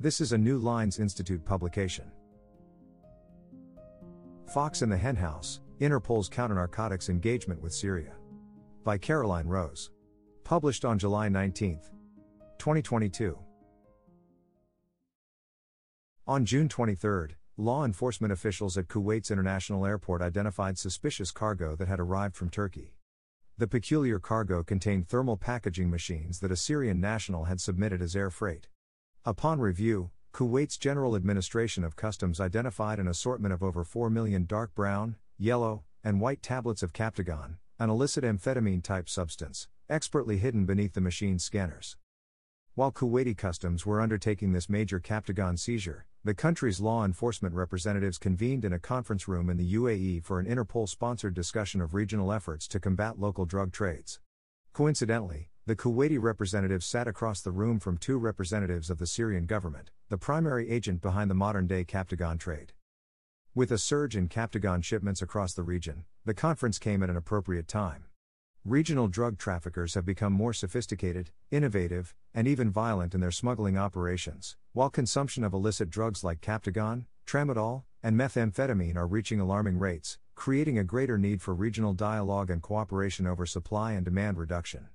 This is a New Lines Institute publication. Fox in the Henhouse Interpol's Counter-Narcotics Engagement with Syria. By Caroline Rose. Published on July 19, 2022. On June 23, law enforcement officials at Kuwait's International Airport identified suspicious cargo that had arrived from Turkey. The peculiar cargo contained thermal packaging machines that a Syrian national had submitted as air freight. Upon review, Kuwait's General Administration of Customs identified an assortment of over 4 million dark brown, yellow, and white tablets of Captagon, an illicit amphetamine type substance, expertly hidden beneath the machine's scanners. While Kuwaiti customs were undertaking this major Captagon seizure, the country's law enforcement representatives convened in a conference room in the UAE for an Interpol sponsored discussion of regional efforts to combat local drug trades. Coincidentally, the Kuwaiti representatives sat across the room from two representatives of the Syrian government, the primary agent behind the modern day Captagon trade. With a surge in Captagon shipments across the region, the conference came at an appropriate time. Regional drug traffickers have become more sophisticated, innovative, and even violent in their smuggling operations, while consumption of illicit drugs like Captagon, tramadol, and methamphetamine are reaching alarming rates, creating a greater need for regional dialogue and cooperation over supply and demand reduction.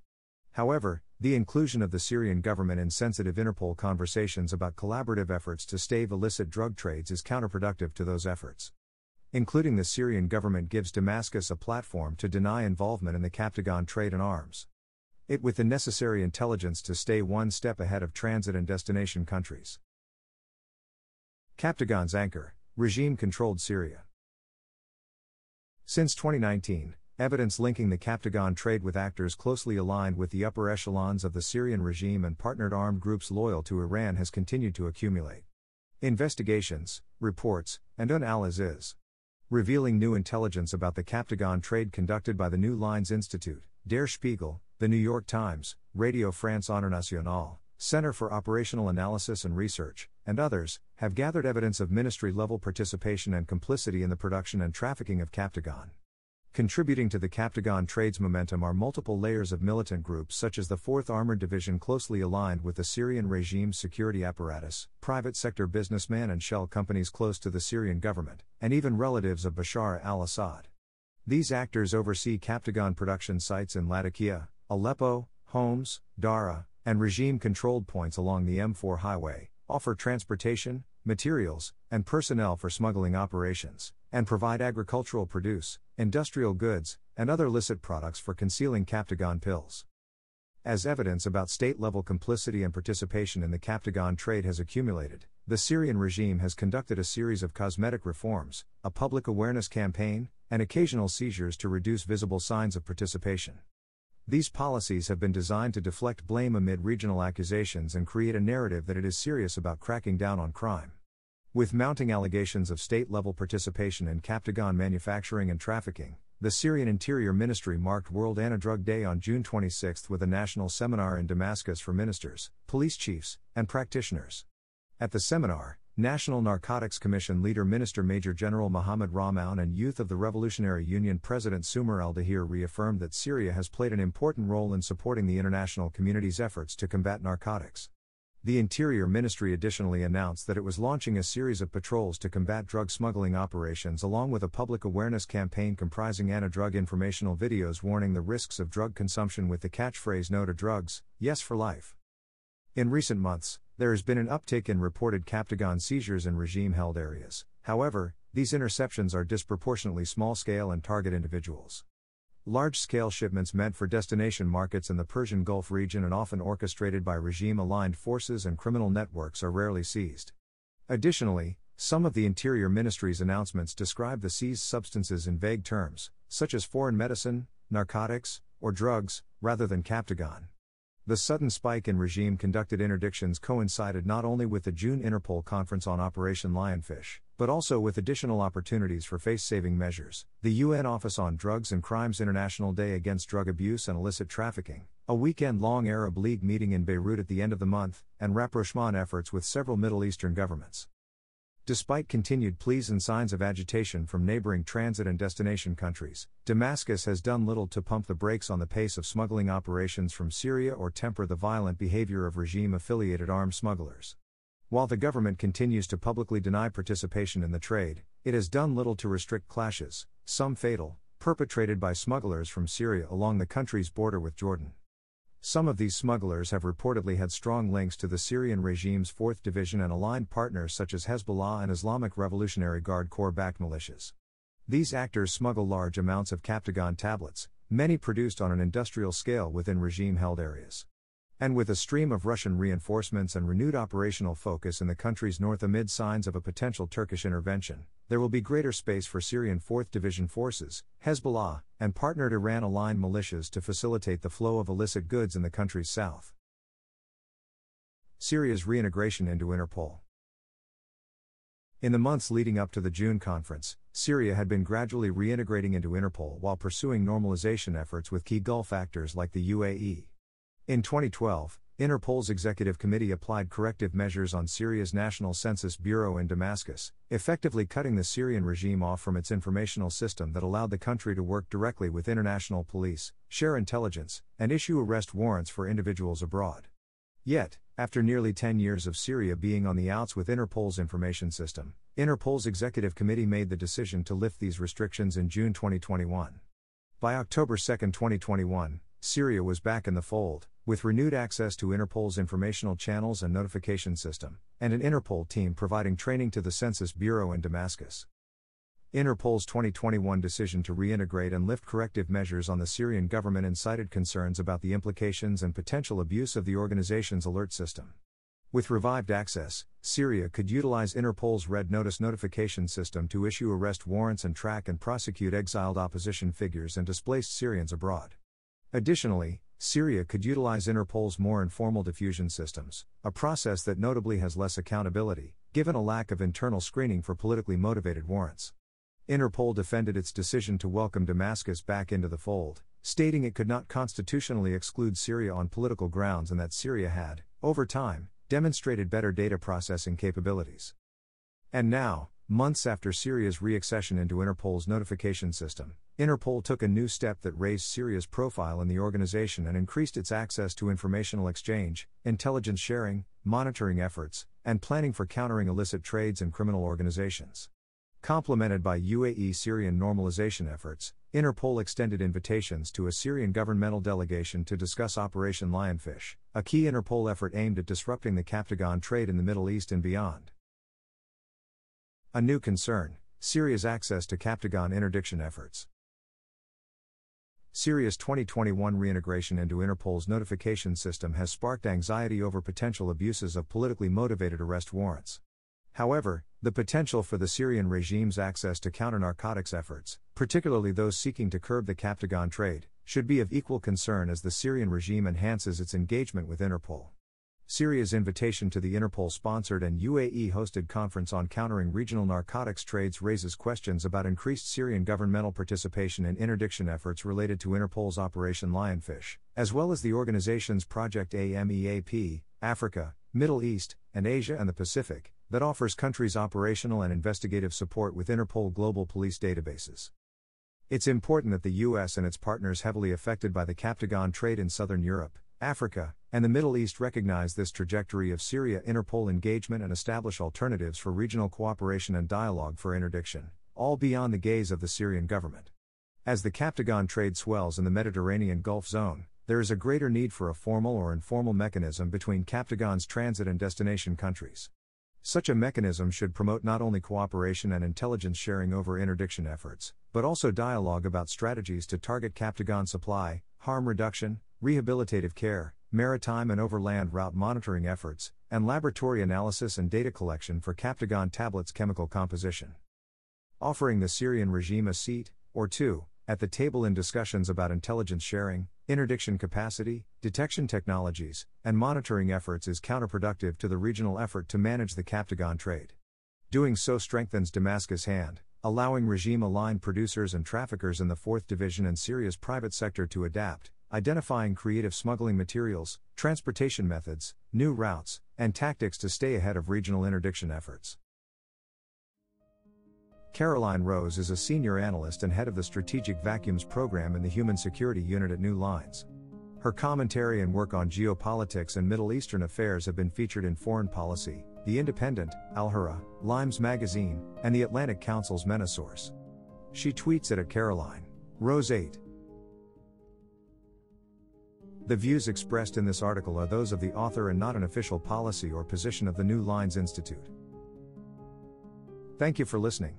However, the inclusion of the Syrian government in sensitive Interpol conversations about collaborative efforts to stave illicit drug trades is counterproductive to those efforts including the Syrian government gives Damascus a platform to deny involvement in the Captagon trade in arms. It with the necessary intelligence to stay one step ahead of transit and destination countries. Captagon's anchor, regime controlled Syria. Since 2019, evidence linking the Captagon trade with actors closely aligned with the upper echelons of the Syrian regime and partnered armed groups loyal to Iran has continued to accumulate. Investigations, reports, and analyses revealing new intelligence about the Captagon trade conducted by the New Lines Institute, Der Spiegel, The New York Times, Radio France Internationale, Center for Operational Analysis and Research, and others, have gathered evidence of ministry level participation and complicity in the production and trafficking of Captagon. Contributing to the Captagon trade's momentum are multiple layers of militant groups such as the 4th Armored Division closely aligned with the Syrian regime's security apparatus, private sector businessmen and shell companies close to the Syrian government, and even relatives of Bashar al Assad. These actors oversee Captagon production sites in Latakia, Aleppo, Homs, Dara, and regime controlled points along the M4 highway, offer transportation, materials, and personnel for smuggling operations, and provide agricultural produce, industrial goods, and other licit products for concealing Captagon pills. As evidence about state level complicity and participation in the Captagon trade has accumulated, the Syrian regime has conducted a series of cosmetic reforms, a public awareness campaign, and occasional seizures to reduce visible signs of participation. These policies have been designed to deflect blame amid regional accusations and create a narrative that it is serious about cracking down on crime. With mounting allegations of state level participation in Captagon manufacturing and trafficking, the Syrian Interior Ministry marked World Anti-Drug Day on June 26 with a national seminar in Damascus for ministers, police chiefs, and practitioners. At the seminar, National Narcotics Commission leader Minister Major General Mohammed Rahmoun and Youth of the Revolutionary Union President Sumer al Dahir reaffirmed that Syria has played an important role in supporting the international community's efforts to combat narcotics. The Interior Ministry additionally announced that it was launching a series of patrols to combat drug smuggling operations along with a public awareness campaign comprising anti drug informational videos warning the risks of drug consumption with the catchphrase No to Drugs, Yes for Life. In recent months, there has been an uptick in reported Captagon seizures in regime held areas, however, these interceptions are disproportionately small scale and target individuals. Large scale shipments meant for destination markets in the Persian Gulf region and often orchestrated by regime aligned forces and criminal networks are rarely seized. Additionally, some of the Interior Ministry's announcements describe the seized substances in vague terms, such as foreign medicine, narcotics, or drugs, rather than Captagon. The sudden spike in regime conducted interdictions coincided not only with the June Interpol conference on Operation Lionfish, but also with additional opportunities for face saving measures. The UN Office on Drugs and Crimes International Day Against Drug Abuse and Illicit Trafficking, a weekend long Arab League meeting in Beirut at the end of the month, and rapprochement efforts with several Middle Eastern governments. Despite continued pleas and signs of agitation from neighboring transit and destination countries, Damascus has done little to pump the brakes on the pace of smuggling operations from Syria or temper the violent behavior of regime affiliated armed smugglers. While the government continues to publicly deny participation in the trade, it has done little to restrict clashes, some fatal, perpetrated by smugglers from Syria along the country's border with Jordan. Some of these smugglers have reportedly had strong links to the Syrian regime's 4th Division and aligned partners such as Hezbollah and Islamic Revolutionary Guard Corps backed militias. These actors smuggle large amounts of Captagon tablets, many produced on an industrial scale within regime held areas. And with a stream of Russian reinforcements and renewed operational focus in the country's north amid signs of a potential Turkish intervention, there will be greater space for Syrian 4th Division forces, Hezbollah, and partnered Iran aligned militias to facilitate the flow of illicit goods in the country's south. Syria's reintegration into Interpol. In the months leading up to the June conference, Syria had been gradually reintegrating into Interpol while pursuing normalization efforts with key Gulf actors like the UAE. In 2012, Interpol's executive committee applied corrective measures on Syria's National Central Bureau in Damascus, effectively cutting the Syrian regime off from its informational system that allowed the country to work directly with international police, share intelligence, and issue arrest warrants for individuals abroad. Yet, after nearly 10 years of Syria being on the outs with Interpol's information system, Interpol's executive committee made the decision to lift these restrictions in June 2021. By October 2, 2021, Syria was back in the fold, with renewed access to Interpol's informational channels and notification system, and an Interpol team providing training to the Central Bureau in Damascus. Interpol's 2021 decision to reintegrate and lift corrective measures on the Syrian government incited concerns about the implications and potential abuse of the organization's alert system. With revived access, Syria could utilize Interpol's Red Notice notification system to issue arrest warrants and track and prosecute exiled opposition figures and displaced Syrians abroad. Additionally, Syria could utilize Interpol's more informal diffusion systems, a process that notably has less accountability, given a lack of internal screening for politically motivated warrants. Interpol defended its decision to welcome Damascus back into the fold, stating it could not constitutionally exclude Syria on political grounds and that Syria had, over time, demonstrated better data processing capabilities. And now, months after Syria's reaccession into Interpol's notification system, Interpol took a new step that raised Syria's profile in the organization and increased its access to informational exchange, intelligence sharing, monitoring efforts, and planning for countering illicit trades and criminal organizations. Complemented by UAE Syrian normalization efforts, Interpol extended invitations to a Syrian governmental delegation to discuss Operation Lionfish, a key Interpol effort aimed at disrupting the Captagon trade in the Middle East and beyond. A new concern Syria's access to Captagon interdiction efforts. Syria's 2021 reintegration into Interpol's notification system has sparked anxiety over potential abuses of politically motivated arrest warrants. However, the potential for the Syrian regime's access to counter narcotics efforts, particularly those seeking to curb the Captagon trade, should be of equal concern as the Syrian regime enhances its engagement with Interpol. Syria's invitation to the Interpol sponsored and UAE hosted conference on countering regional narcotics trades raises questions about increased Syrian governmental participation in interdiction efforts related to Interpol's Operation Lionfish, as well as the organization's Project AMEAP, Africa, Middle East, and Asia and the Pacific, that offers countries operational and investigative support with Interpol global police databases. It's important that the US and its partners heavily affected by the Captagon trade in southern Europe, Africa, and the Middle East recognize this trajectory of Syria Interpol engagement and establish alternatives for regional cooperation and dialogue for interdiction, all beyond the gaze of the Syrian government. As the Captagon trade swells in the Mediterranean Gulf zone, there is a greater need for a formal or informal mechanism between Captagon's transit and destination countries. Such a mechanism should promote not only cooperation and intelligence sharing over interdiction efforts, but also dialogue about strategies to target Captagon supply, harm reduction, rehabilitative care, maritime and overland route monitoring efforts, and laboratory analysis and data collection for Captagon tablets chemical composition. Offering the Syrian regime a seat, or two, at the table in discussions about intelligence sharing, interdiction capacity, detection technologies, and monitoring efforts is counterproductive to the regional effort to manage the Captagon trade. Doing so strengthens Damascus' hand, allowing regime aligned producers and traffickers in the 4th Division and Syria's private sector to adapt, identifying creative smuggling materials, transportation methods, new routes, and tactics to stay ahead of regional interdiction efforts. Caroline Rose is a senior analyst and head of the Strategic Vacuums program in the Human Security Unit at New Lines. Her commentary and work on geopolitics and Middle Eastern affairs have been featured in Foreign Policy, The Independent, Al Hurra, Limes Magazine, and the Atlantic Council's MENA source. She tweets it at Caroline. Rose 8. The views expressed in this article are those of the author and not an official policy or position of the New Lines Institute. Thank you for listening.